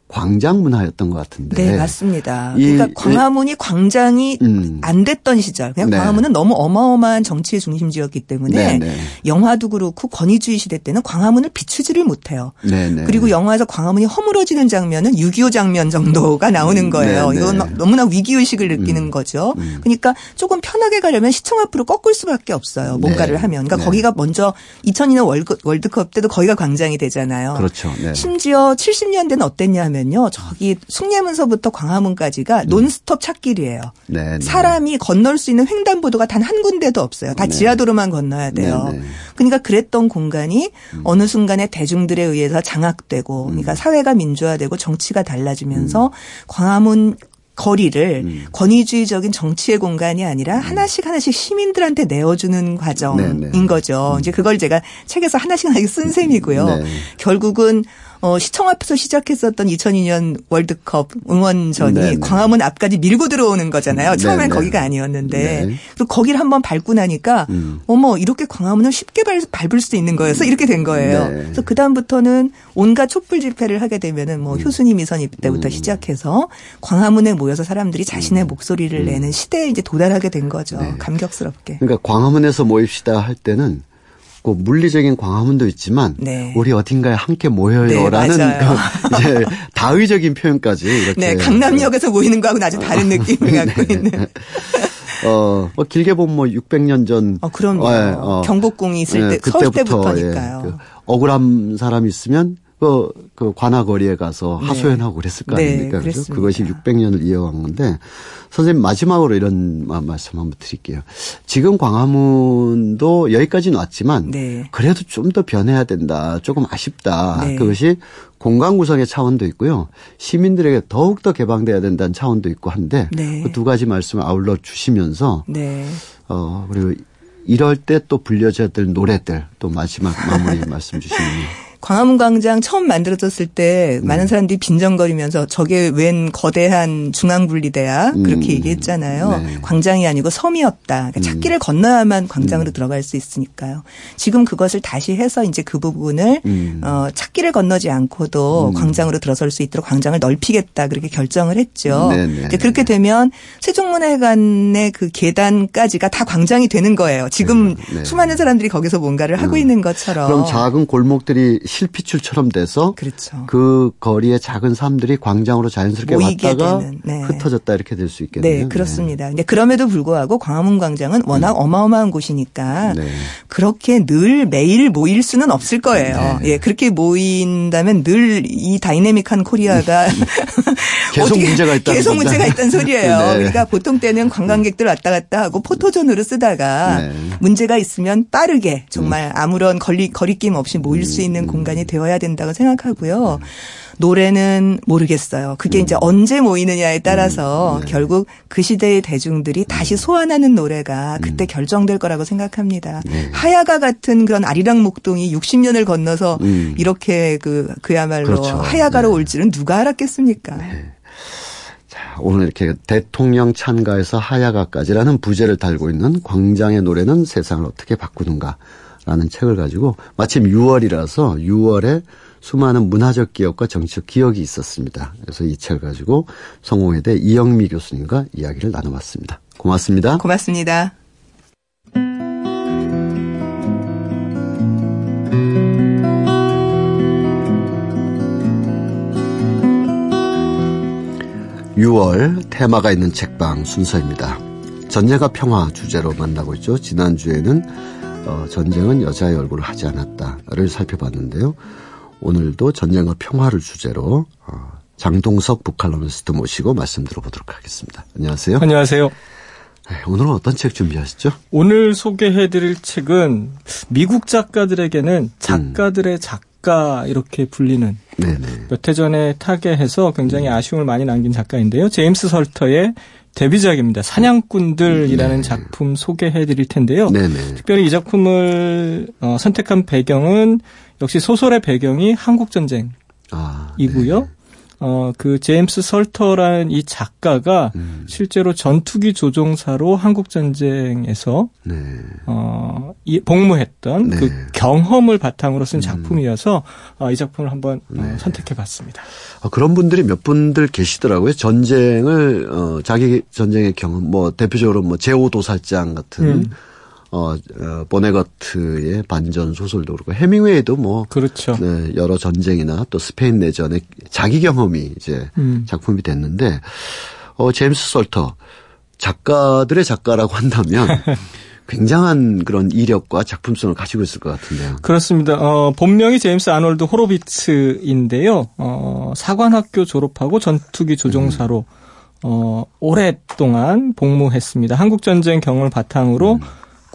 광장 문화였던 것 같은데. 네, 맞습니다. 그러니까 광화문이 광장이 음. 안 됐던 시절. 그냥 네. 광화문은 너무 어마어마한 정치의 중심지였기 때문에 네, 네. 영화도 그렇고 권위주의 시대 때는 광화문을 비추지를 못해요. 네, 네. 그리고 영화에서 광화문이 허물어지는 장면은 6.25 장면 정도가 나오는 음, 거예요. 네, 이건 너무나 위기의식을 느끼는 음. 거죠. 음. 그러니까 조금 편하게 가려면 시청 앞으로 꺾을 수밖에 없어요. 뭔가를 하면. 그러니까 거기가 먼저 2002년 월드, 월드컵 때도 거기가 광장이 되잖아요. 그렇죠. 심지어 70년대는 어땠냐 하면 보면요. 저기 숭례문서부터 광화문까지가 음. 논스톱 찾길이에요. 네, 네. 사람이 건널 수 있는 횡단보도가 단 한 군데도 없어요. 다 네. 지하도로만 건너야 돼요. 네, 네. 그러니까 그랬던 공간이 음. 어느 순간에 대중들에 의해서 장악되고 그러니까 음. 사회가 민주화되고 정치가 달라지면서 음. 광화문 거리를 음. 권위주의적인 정치의 공간이 아니라 음. 하나씩 하나씩 시민들한테 내어주는 과정인 네네. 네. 거죠. 음. 이제 그걸 제가 책에서 하나씩 하나씩 쓴 셈이고요. 네. 결국은 어, 시청 앞에서 시작했었던 2002년 월드컵 응원전이 네네. 광화문 앞까지 밀고 들어오는 거잖아요. 처음엔 네네. 거기가 아니었는데. 네. 그리고 거기를 한번 밟고 나니까 음. 어머 이렇게 광화문을 쉽게 밟, 을수 있는 거여서 이렇게 된 거예요. 네. 그래서 그 다음부터는 온갖 촛불 집회를 하게 되면은 뭐 음. 효순이 미선 때부터 음. 시작해서 광화문에 모여서 사람들이 자신의 음. 목소리를 음. 내는 시대에 이제 도달하게 된 거죠. 네. 감격스럽게. 그러니까 광화문에서 모입시다 할 때는 그 물리적인 광화문도 있지만 네. 우리 어딘가에 함께 모여요라는 네, 그 이제 다의적인 표현까지 이렇게 네, 강남역에서 모이는 거하고는 아주 다른 느낌을 네. 갖고 있는. 어, 뭐 길게 보면 뭐 600년 전. 어, 그럼요. 어, 어, 경복궁이 있을 때, 서울 때부터니까요. 예, 그 억울한 사람이 있으면 그, 그 관아거리에 가서 네. 하소연하고 그랬을 거 네, 아닙니까? 네, 그죠? 그것이 600년을 이어간 건데 선생님 마지막으로 이런 말씀 한번 드릴게요. 지금 광화문도 여기까지는 왔지만 네. 그래도 좀 더 변해야 된다. 조금 아쉽다. 네. 그것이 공간 구성의 차원도 있고요. 시민들에게 더욱더 개방돼야 된다는 차원도 있고 한데 네. 그두 가지 말씀을 아울러 주시면서 어 그리고 이럴 때 또 불려져야 될 노래들 또 마지막 마무리 <laughs> 말씀 주시면 광화문 광장 처음 만들어졌을 때 음. 많은 사람들이 빈정거리면서 저게 웬 거대한 중앙분리대야 그렇게 음. 얘기했잖아요. 네. 광장이 아니고 섬이었다. 그러니까 찾기를 음. 건너야만 광장으로 음. 들어갈 수 있으니까요. 지금 그것을 다시 해서 이제 그 부분을 음. 어, 찾기를 건너지 않고도 음. 광장으로 들어설 수 있도록 광장을 넓히겠다 그렇게 결정을 했죠. 네, 네, 네. 그렇게 되면 세종문화회관의 그 계단까지가 다 광장이 되는 거예요. 지금 네, 네. 수많은 사람들이 거기서 뭔가를 하고 있는 것처럼. 그럼 작은 골목들이 실핏줄처럼 돼서 그렇죠. 그 거리의 작은 사람들이 광장으로 자연스럽게 왔다가 네. 흩어졌다 이렇게 될 수 있겠네요. 네, 그렇습니다. 근데 그럼에도 불구하고 광화문 광장은 워낙 음. 어마어마한 곳이니까 네. 그렇게 늘 매일 모일 수는 없을 거예요. 네. 예, 그렇게 모인다면 늘 이 다이내믹한 코리아가 <laughs> 계속 문제가 있다. 계속 문제가 있다는 소리예요. 네. 그러니까 보통 때는 관광객들 왔다 갔다 하고 포토존으로 쓰다가 네. 문제가 있으면 빠르게 정말 음. 아무런 거리 거리낌 없이 모일 수 있는 음. 공간이 되어야 된다고 생각하고요. 노래는 모르겠어요. 그게 음. 이제 언제 모이느냐에 따라서 음. 네. 결국 그 시대의 대중들이 다시 소환하는 노래가 그때 음. 결정될 거라고 생각합니다. 네. 하야가 같은 그런 아리랑 목동이 60년을 건너서 음. 이렇게 그 그야말로 그렇죠. 하야가로 네. 올지는 누가 알았겠습니까? 네. 자, 오늘 이렇게 대통령 찬가에서 하야가까지라는 부제를 달고 있는 광장의 노래는 세상을 어떻게 바꾸는가 라는 책을 가지고 마침 6월이라서 6월에 수많은 문화적 기억과 정치적 기억이 있었습니다. 그래서 이 책을 가지고 성공회대 이영미 교수님과 이야기를 나눠봤습니다. 고맙습니다. 고맙습니다. (6월) 테마가 있는 책방 순서입니다. 전쟁과 평화 주제로 만나고 있죠. 지난주에는 어, 전쟁은 여자의 얼굴을 하지 않았다를 살펴봤는데요. 오늘도 전쟁과 평화를 주제로 어, 장동석 북칼럼니스트 모시고 말씀 들어보도록 하겠습니다. 안녕하세요. 안녕하세요. 네, 오늘은 어떤 책 준비하시죠? 오늘 소개해드릴 책은 미국 작가들에게는 작가들의 작가 이렇게 불리는 몇 해 전에 타계해서 굉장히 아쉬움을 많이 남긴 작가인데요. 제임스 설터의 데뷔작입니다. 사냥꾼들이라는 네. 작품 소개해 드릴 텐데요. 네네. 특별히 이 작품을 어, 선택한 배경은 역시 소설의 배경이 한국 전쟁이고요. 아, 네. 어, 그 제임스 설터라는 이 작가가 음. 실제로 전투기 조종사로 한국 전쟁에서 네. 어, 이, 복무했던 네. 그 경험을 바탕으로 쓴 음. 작품이어서 음. 어, 이 작품을 한번 어, 네. 어, 선택해봤습니다. 아, 그런 분들이 몇 분들 계시더라고요. 전쟁을 어, 자기 전쟁의 경험, 뭐 대표적으로 뭐 제오도살장 같은. 음. 어, 어 보네거트의 반전 소설도 그렇고 해밍웨이도 뭐 그렇죠. 네, 여러 전쟁이나 또 스페인 내전의 자기 경험이 이제 음. 작품이 됐는데 어 제임스 솔터 작가들의 작가라고 <laughs> 한다면 <laughs> 굉장한 그런 이력과 작품성을 가지고 있을 것 같은데요. 그렇습니다. 어, 본명이 제임스 아놀드 호로비츠인데요. 어, 사관학교 졸업하고 전투기 조종사로 음. 어, 오랫동안 복무했습니다. 한국 전쟁 경험을 바탕으로 음.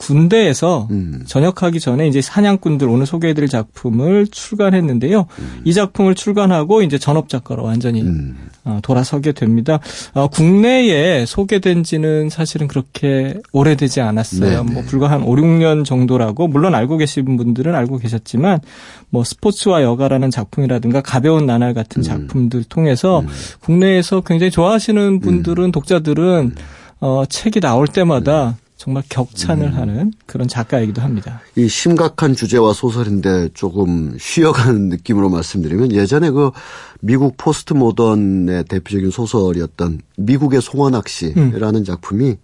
군대에서 음. 전역하기 전에 이제 사냥꾼들 오늘 소개해드릴 작품을 출간했는데요. 음. 이 작품을 출간하고 이제 전업 작가로 완전히 음. 어, 돌아서게 됩니다. 어, 국내에 소개된 지는 사실은 그렇게 오래되지 않았어요. 네네. 뭐 불과 한 5, 6년 정도라고 물론 알고 계신 분들은 알고 계셨지만 뭐 스포츠와 여가라는 작품이라든가 가벼운 나날 같은 음. 작품들 통해서 음. 국내에서 굉장히 좋아하시는 분들은 음. 독자들은 어, 책이 나올 때마다 정말 격찬을 음. 하는 그런 작가이기도 합니다. 이 심각한 주제와 소설인데 조금 쉬어가는 느낌으로 말씀드리면 예전에 그 미국 포스트 모던의 대표적인 소설이었던 미국의 송원학씨라는 음. 작품이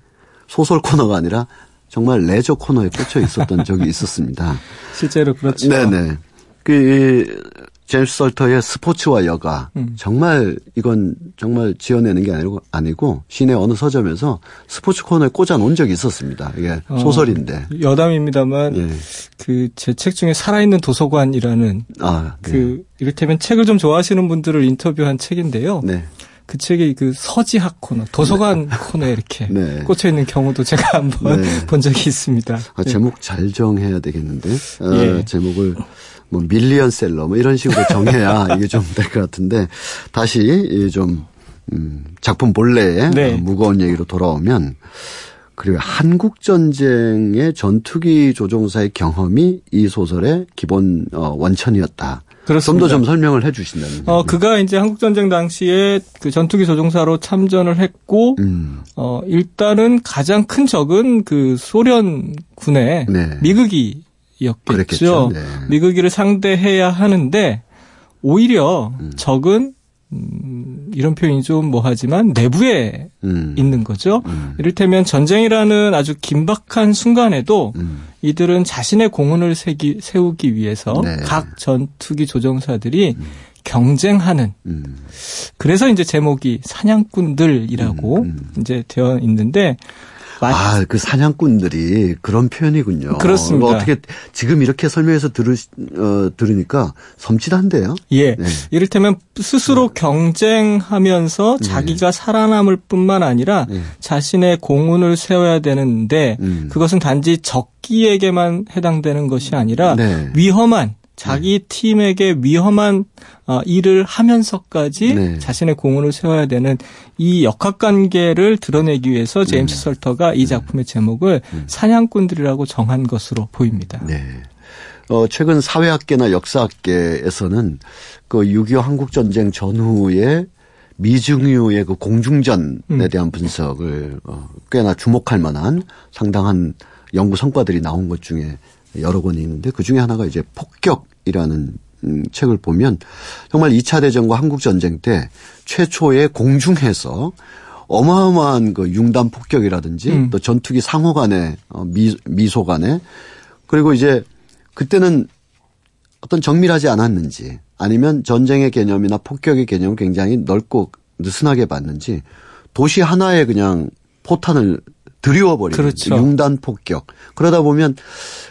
소설 코너가 아니라 정말 레저 코너에 꽂혀 있었던 적이 있었습니다. <laughs> 실제로 그렇죠. 네네. 그 제임스 설터의 스포츠와 여가 음. 정말 이건 정말 지어내는 게 아니고 아니고 시내 어느 서점에서 스포츠 코너에 꽂아 놓은 적이 있었습니다. 이게 어, 소설인데 여담입니다만 예. 그제 책 중에 살아있는 도서관이라는 아, 네. 그 이를테면 책을 좀 좋아하시는 분들을 인터뷰한 책인데요. 네. 그 책이 그 서지학 코너, 도서관 네. <laughs> 코너에 이렇게 네. 꽂혀 있는 경우도 제가 한번 네. 본 적이 있습니다. 아, 제목 잘 정해야 되겠는데 아, 예. 제목을 뭐 밀리언셀러 뭐 이런 식으로 정해야 <laughs> 이게 좀 될 것 같은데 다시 좀 음, 작품 본래의 네. 무거운 얘기로 돌아오면 그리고 한국 전쟁의 전투기 조종사의 경험이 이 소설의 기본 어, 원천이었다. 좀더 좀 설명을 해 주신다면. 어, 그가 이제 한국 전쟁 당시에 그 전투기 조종사로 참전을 했고, 음. 어, 일단은 가장 큰 적은 그 소련 군의 네. 미국이 였겠죠. 네. 미국이를 상대해야 하는데 오히려 음. 적은 음, 이런 표현이 좀 뭐하지만 내부에 음. 있는 거죠. 음. 이를테면 전쟁이라는 아주 긴박한 순간에도 음. 이들은 자신의 공헌을 세기, 세우기 위해서 네. 각 전투기 조종사들이 음. 경쟁하는. 그래서 이제 제목이 사냥꾼들이라고 이제 되어 있는데 아, 그 사냥꾼들이 그런 표현이군요. 그렇습니다. 어떻게 지금 이렇게 설명해서 들으, 어, 들으니까 섬찟한데요? 예. 네. 이를테면 스스로 네. 경쟁하면서 네. 자기가 살아남을 뿐만 아니라 네. 자신의 공운을 세워야 되는데 음. 그것은 단지 적기에게만 해당되는 것이 아니라 네. 위험한 자기 네. 팀에게 위험한 어, 일을 하면서까지 네. 자신의 공헌을 세워야 되는 이 역학관계를 드러내기 위해서 제임스 음. 설터가 이 음. 작품의 제목을 음. 사냥꾼들이라고 정한 것으로 보입니다. 네. 어, 최근 사회학계나 역사학계에서는 그 6.25 한국전쟁 전후에 미중유의 그 공중전에 음. 대한 분석을 어, 꽤나 주목할 만한 상당한 연구 성과들이 나온 것 중에 여러 권이 있는데 그 중에 하나가 이제 폭격이라는 음, 책을 보면 정말 2차 대전과 한국 전쟁 때 최초의 공중에서 어마어마한 그 융단 폭격이라든지 음. 또 전투기 상호 간의 어, 미, 미소 간에 그리고 이제 그때는 어떤 정밀하지 않았는지 아니면 전쟁의 개념이나 폭격의 개념을 굉장히 넓고 느슨하게 봤는지 도시 하나에 그냥 포탄을 드리워버리는 그렇죠. 융단 폭격. 그러다 보면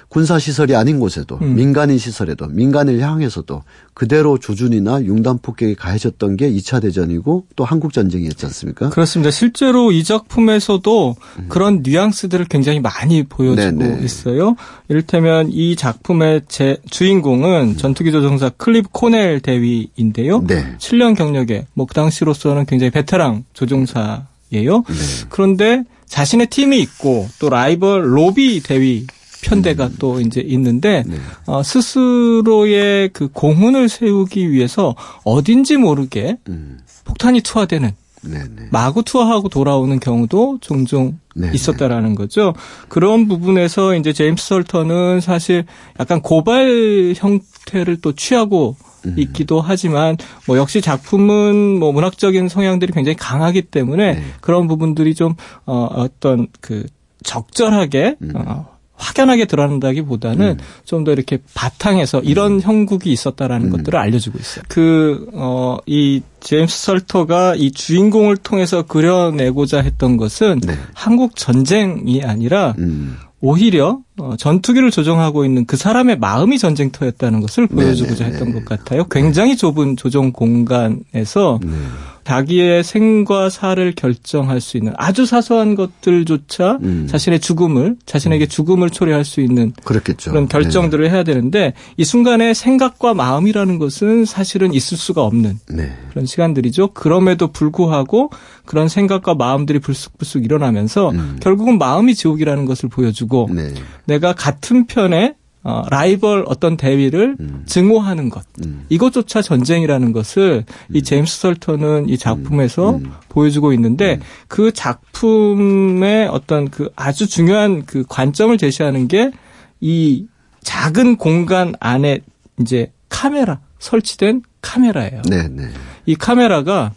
군사 시설이 아닌 곳에도 음. 민간인 시설에도 민간을 향해서도 그대로 조준이나 융단 폭격이 가해졌던 게 2차 대전이고 또 한국 전쟁이었지 않습니까? 그렇습니다. 실제로 이 작품에서도 음. 그런 뉘앙스들을 굉장히 많이 보여주고 네네. 있어요. 이를테면 이 작품의 제 주인공은 음. 전투기 조종사 클립 코넬 대위인데요. 네. 7년 경력에 뭐그 당시로서는 굉장히 베테랑 조종사 예요. 네. 그런데 자신의 팀이 있고 또 라이벌 로비 대위 편대가 음. 또 이제 있는데 네. 어, 스스로의 그 공훈을 세우기 위해서 어딘지 모르게 음. 폭탄이 투하되는 네네. 네. 마구 투하하고 돌아오는 경우도 종종 네네. 네. 있었다라는 거죠. 그런 부분에서 이제 제임스 설턴은 사실 약간 고발 형태를 또 취하고 음. 있기도 하지만 뭐 역시 작품은 뭐 문학적인 성향들이 굉장히 강하기 때문에 네. 그런 부분들이 좀 어, 어떤 그 적절하게 음. 어, 확연하게 드러난다기보다는 음. 좀더 이렇게 바탕에서 이런 음. 형국이 있었다라는 음. 것들을 알려주고 있어요. 그, 어, 이 제임스 설터가 이 주인공을 통해서 그려내고자 했던 것은 네. 한국 전쟁이 아니라 음. 오히려 어, 전투기를 조종하고 있는 그 사람의 마음이 전쟁터였다는 것을 보여주고자 네네. 했던 것 같아요. 굉장히 좁은 조종 공간에서 네. 자기의 생과 사를 결정할 수 있는 아주 사소한 것들조차 음. 자신의 죽음을 자신에게 음. 죽음을 초래할 수 있는 그렇겠죠. 그런 결정들을 네. 해야 되는데 이 순간에 생각과 마음이라는 것은 사실은 있을 수가 없는 네. 그런 시간들이죠. 그럼에도 불구하고 그런 생각과 마음들이 불쑥불쑥 일어나면서 음. 결국은 마음이 지옥이라는 것을 보여주고 네. 내가 같은 편에 어, 라이벌 어떤 대위를 음. 증오하는 것 음. 이것조차 전쟁이라는 것을 음. 이 제임스 설턴은 이 작품에서 음. 음. 보여주고 있는데 음. 그 작품의 어떤 그 아주 중요한 그 관점을 제시하는 게 이 작은 공간 안에 이제 카메라 설치된 카메라예요. 네, 네. 이 카메라가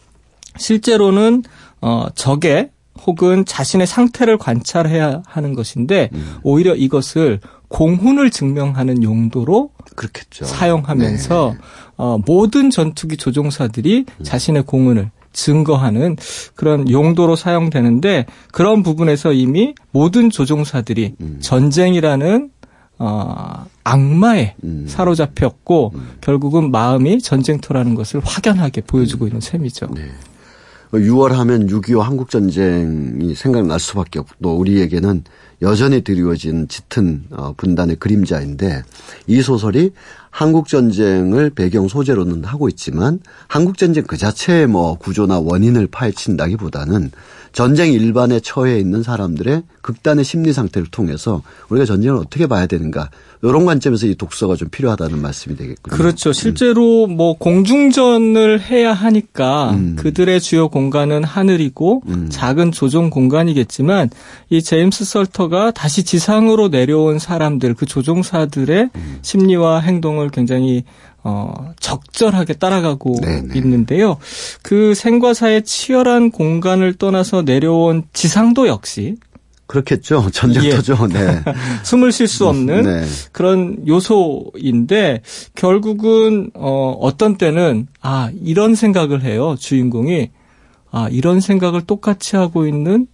실제로는 어 적의 혹은 자신의 상태를 관찰해야 하는 것인데 오히려 이것을 공훈을 증명하는 용도로 그렇겠죠. 사용하면서 네. 어, 모든 전투기 조종사들이 음. 자신의 공훈을 증거하는 그런 용도로 사용되는데 그런 부분에서 이미 모든 조종사들이 음. 전쟁이라는 어, 악마에 음. 사로잡혔고 음. 결국은 마음이 전쟁터라는 것을 확연하게 보여주고 있는 셈이죠. 네. 6월 하면 6.25 한국전쟁이 생각날 수밖에 없고 우리에게는 여전히 드리워진 짙은 어, 분단의 그림자인데 이 소설이 한국전쟁을 배경 소재로는 하고 있지만 한국전쟁 그 자체의 뭐 구조나 원인을 파헤친다기 보다는 전쟁 일반에 처해 있는 사람들의 극단의 심리 상태를 통해서 우리가 전쟁을 어떻게 봐야 되는가 이런 관점에서 이 독서가 좀 필요하다는 말씀이 되겠군요. 그렇죠. 실제로 음. 뭐 공중전을 해야 하니까 음. 그들의 주요 공간은 하늘이고 음. 작은 조종 공간이겠지만 이 제임스 설터가 다시 지상으로 내려온 사람들 그 조종사들의 음. 심리와 행동을 굉장히 어, 적절하게 따라가고 네네. 있는데요. 그 생과사의 치열한 공간을 떠나서 내려온 지상도 역시 그렇겠죠. <laughs> 전쟁터죠. 예. 네. <laughs> 숨을 쉴 수 없는 네. 그런 요소인데 결국은 어 어떤 때는 아 이런 생각을 해요. 주인공이 아 이런 생각을 똑같이 하고 있는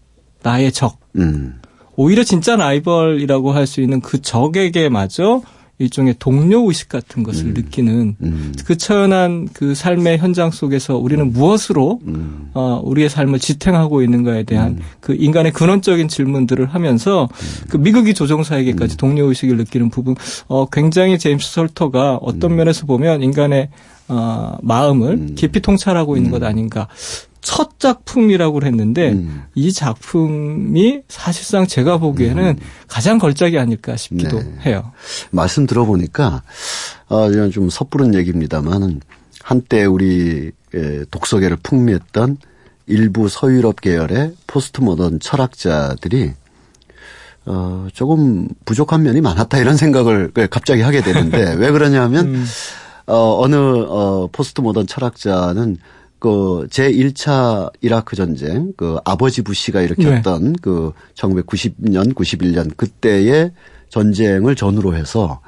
나의 적. 음. 오히려 진짜 라이벌이라고 할 수 있는 그 적에게마저 일종의 동료 의식 같은 것을 음. 느끼는 음. 그 처연한 그 삶의 현장 속에서 우리는 음. 무엇으로 음. 어, 우리의 삶을 지탱하고 있는가에 대한 음. 그 인간의 근원적인 질문들을 하면서 음. 그 미국이 조종사에게까지 동료 의식을 느끼는 부분 어, 굉장히 제임스 설터가 어떤 면에서 보면 인간의 어, 마음을 깊이 통찰하고 있는 것 아닌가 첫 작품이라고 했는데 음. 이 작품이 사실상 제가 보기에는 음. 가장 걸작이 아닐까 싶기도 네. 해요. 말씀 들어보니까 어, 이건 좀 섣부른 얘기입니다만은 한때 우리 독서계를 풍미했던 일부 서유럽 계열의 포스트 모던 철학자들이 어, 조금 부족한 면이 많았다 이런 생각을 갑자기 하게 되는데 <laughs> 왜 그러냐면 음. 어, 어느 어, 포스트 모던 철학자는 그 제1차 이라크 전쟁 그 아버지 부시가 일으켰던 네. 그 1990년 91년 그때의 전쟁을 전후로 해서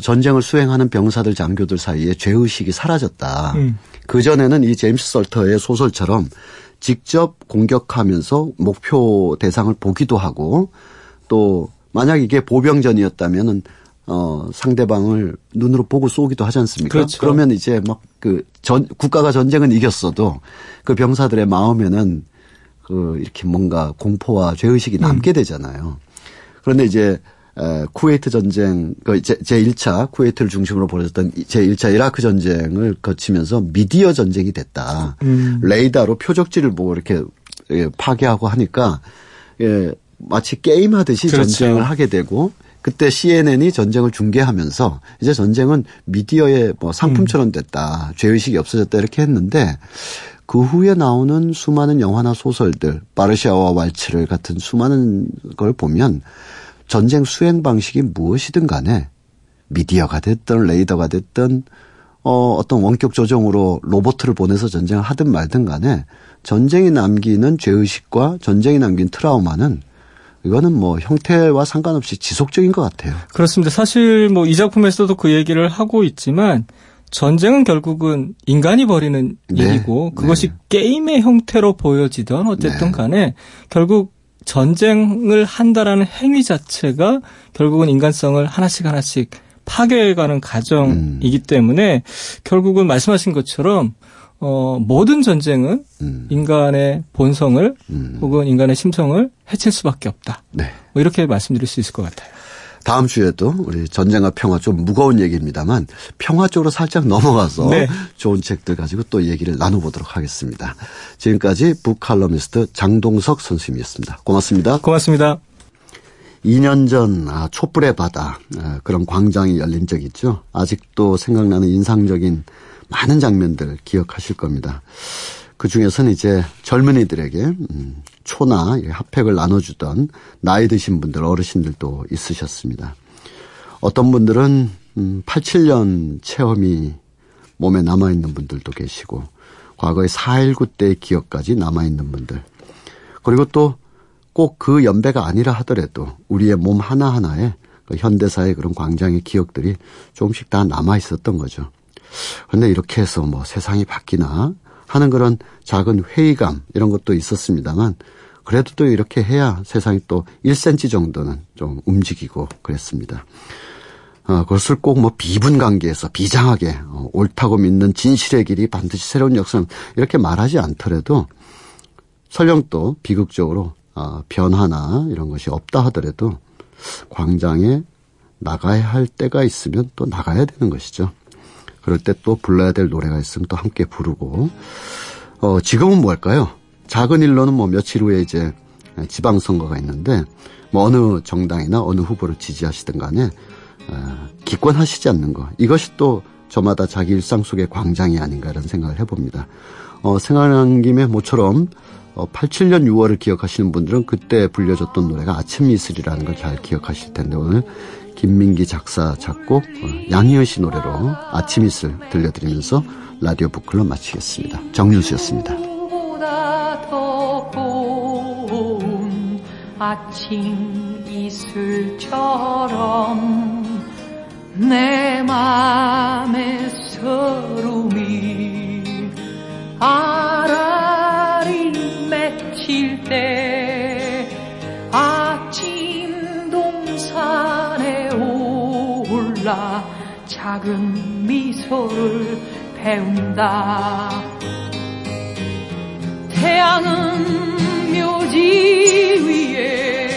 전쟁을 수행하는 병사들 장교들 사이에 죄의식이 사라졌다. 음. 그 전에는 이 제임스 설터의 소설처럼 직접 공격하면서 목표 대상을 보기도 하고 또 만약 이게 보병전이었다면은 어 상대방을 눈으로 보고 쏘기도 하지 않습니까? 그렇죠. 그러면 이제 막 그 전 국가가 전쟁은 이겼어도 그 병사들의 마음에는 그 이렇게 뭔가 공포와 죄의식이 남게 음. 되잖아요. 그런데 이제 에, 쿠웨이트 전쟁, 그 제, 제1차 쿠웨이트를 중심으로 벌어졌던 제1차 이라크 전쟁을 거치면서 미디어 전쟁이 됐다. 음. 레이더로 표적지를 보고 이렇게 예, 파괴하고 하니까 예, 마치 게임 하듯이 그렇죠. 전쟁을 하게 되고 그때 CNN이 전쟁을 중계하면서 이제 전쟁은 미디어의 뭐 상품처럼 됐다. 음. 죄의식이 없어졌다 이렇게 했는데 그 후에 나오는 수많은 영화나 소설들, 바르샤와 왈츠를 같은 수많은 걸 보면 전쟁 수행 방식이 무엇이든 간에 미디어가 됐든 레이더가 됐든 어, 어떤 원격 조정으로 로봇을 보내서 전쟁을 하든 말든 간에 전쟁이 남기는 죄의식과 전쟁이 남긴 트라우마는 이거는 뭐 형태와 상관없이 지속적인 것 같아요. 그렇습니다. 사실 뭐 이 작품에서도 그 얘기를 하고 있지만 전쟁은 결국은 인간이 벌이는 네. 일이고 그것이 네. 게임의 형태로 보여지던 어쨌든 네. 간에 결국 전쟁을 한다라는 행위 자체가 결국은 인간성을 하나씩 하나씩 파괴해가는 과정이기 음. 때문에 결국은 말씀하신 것처럼 어, 모든 전쟁은 음. 인간의 본성을 음. 혹은 인간의 심성을 해칠 수밖에 없다. 네. 뭐 이렇게 말씀드릴 수 있을 것 같아요. 다음 주에 도 우리 전쟁과 평화 좀 무거운 얘기입니다만 평화 쪽으로 살짝 넘어가서 네. 좋은 책들 가지고 또 얘기를 나눠보도록 하겠습니다. 지금까지 북칼럼니스트 장동석 선생님이었습니다. 고맙습니다. 고맙습니다. 2년 전 아, 촛불의 바다 아, 그런 광장이 열린 적 있죠. 아직도 생각나는 인상적인 많은 장면들 기억하실 겁니다. 그 중에서는 이제 젊은이들에게 음, 초나 핫팩을 나눠주던 나이 드신 분들, 어르신들도 있으셨습니다. 어떤 분들은 87년 음, 체험이 몸에 남아있는 분들도 계시고, 과거의 4.19 때의 기억까지 남아있는 분들. 그리고 또 꼭 그 연배가 아니라 하더라도 우리의 몸 하나하나에 그 현대사의 그런 광장의 기억들이 조금씩 다 남아있었던 거죠. 그런데 이렇게 해서 뭐 세상이 바뀌나 하는 그런 작은 회의감 이런 것도 있었습니다만 그래도 또 이렇게 해야 세상이 또 1cm 정도는 좀 움직이고 그랬습니다. 어, 그것을 꼭 뭐 비분 관계에서 비장하게 어, 옳다고 믿는 진실의 길이 반드시 새로운 역사는 이렇게 말하지 않더라도 설령 또 비극적으로 어, 변화나 이런 것이 없다 하더라도 광장에 나가야 할 때가 있으면 또 나가야 되는 것이죠. 그럴 때 또 불러야 될 노래가 있으면 또 함께 부르고 어, 지금은 뭘까요? 작은 일로는 뭐 며칠 후에 이제 지방선거가 있는데 뭐 어느 정당이나 어느 후보를 지지하시든 간에 어, 기권하시지 않는 거 이것이 또 저마다 자기 일상 속의 광장이 아닌가 이런 생각을 해봅니다. 어, 생각난 김에 모처럼 어, 87년 6월을 기억하시는 분들은 그때 불려줬던 노래가 아침 이슬이라는 걸 잘 기억하실 텐데 오늘 김민기 작사 작곡 어, 양희은 씨 노래로 아침 이슬 들려드리면서 라디오 북클럽 마치겠습니다. 정윤수였습니다. 아침 이슬처럼 내 맘의 서름이 아라리 맺힐 때 아침 동산 몰라 작은 미소를 배운다. 태양은 묘지 위에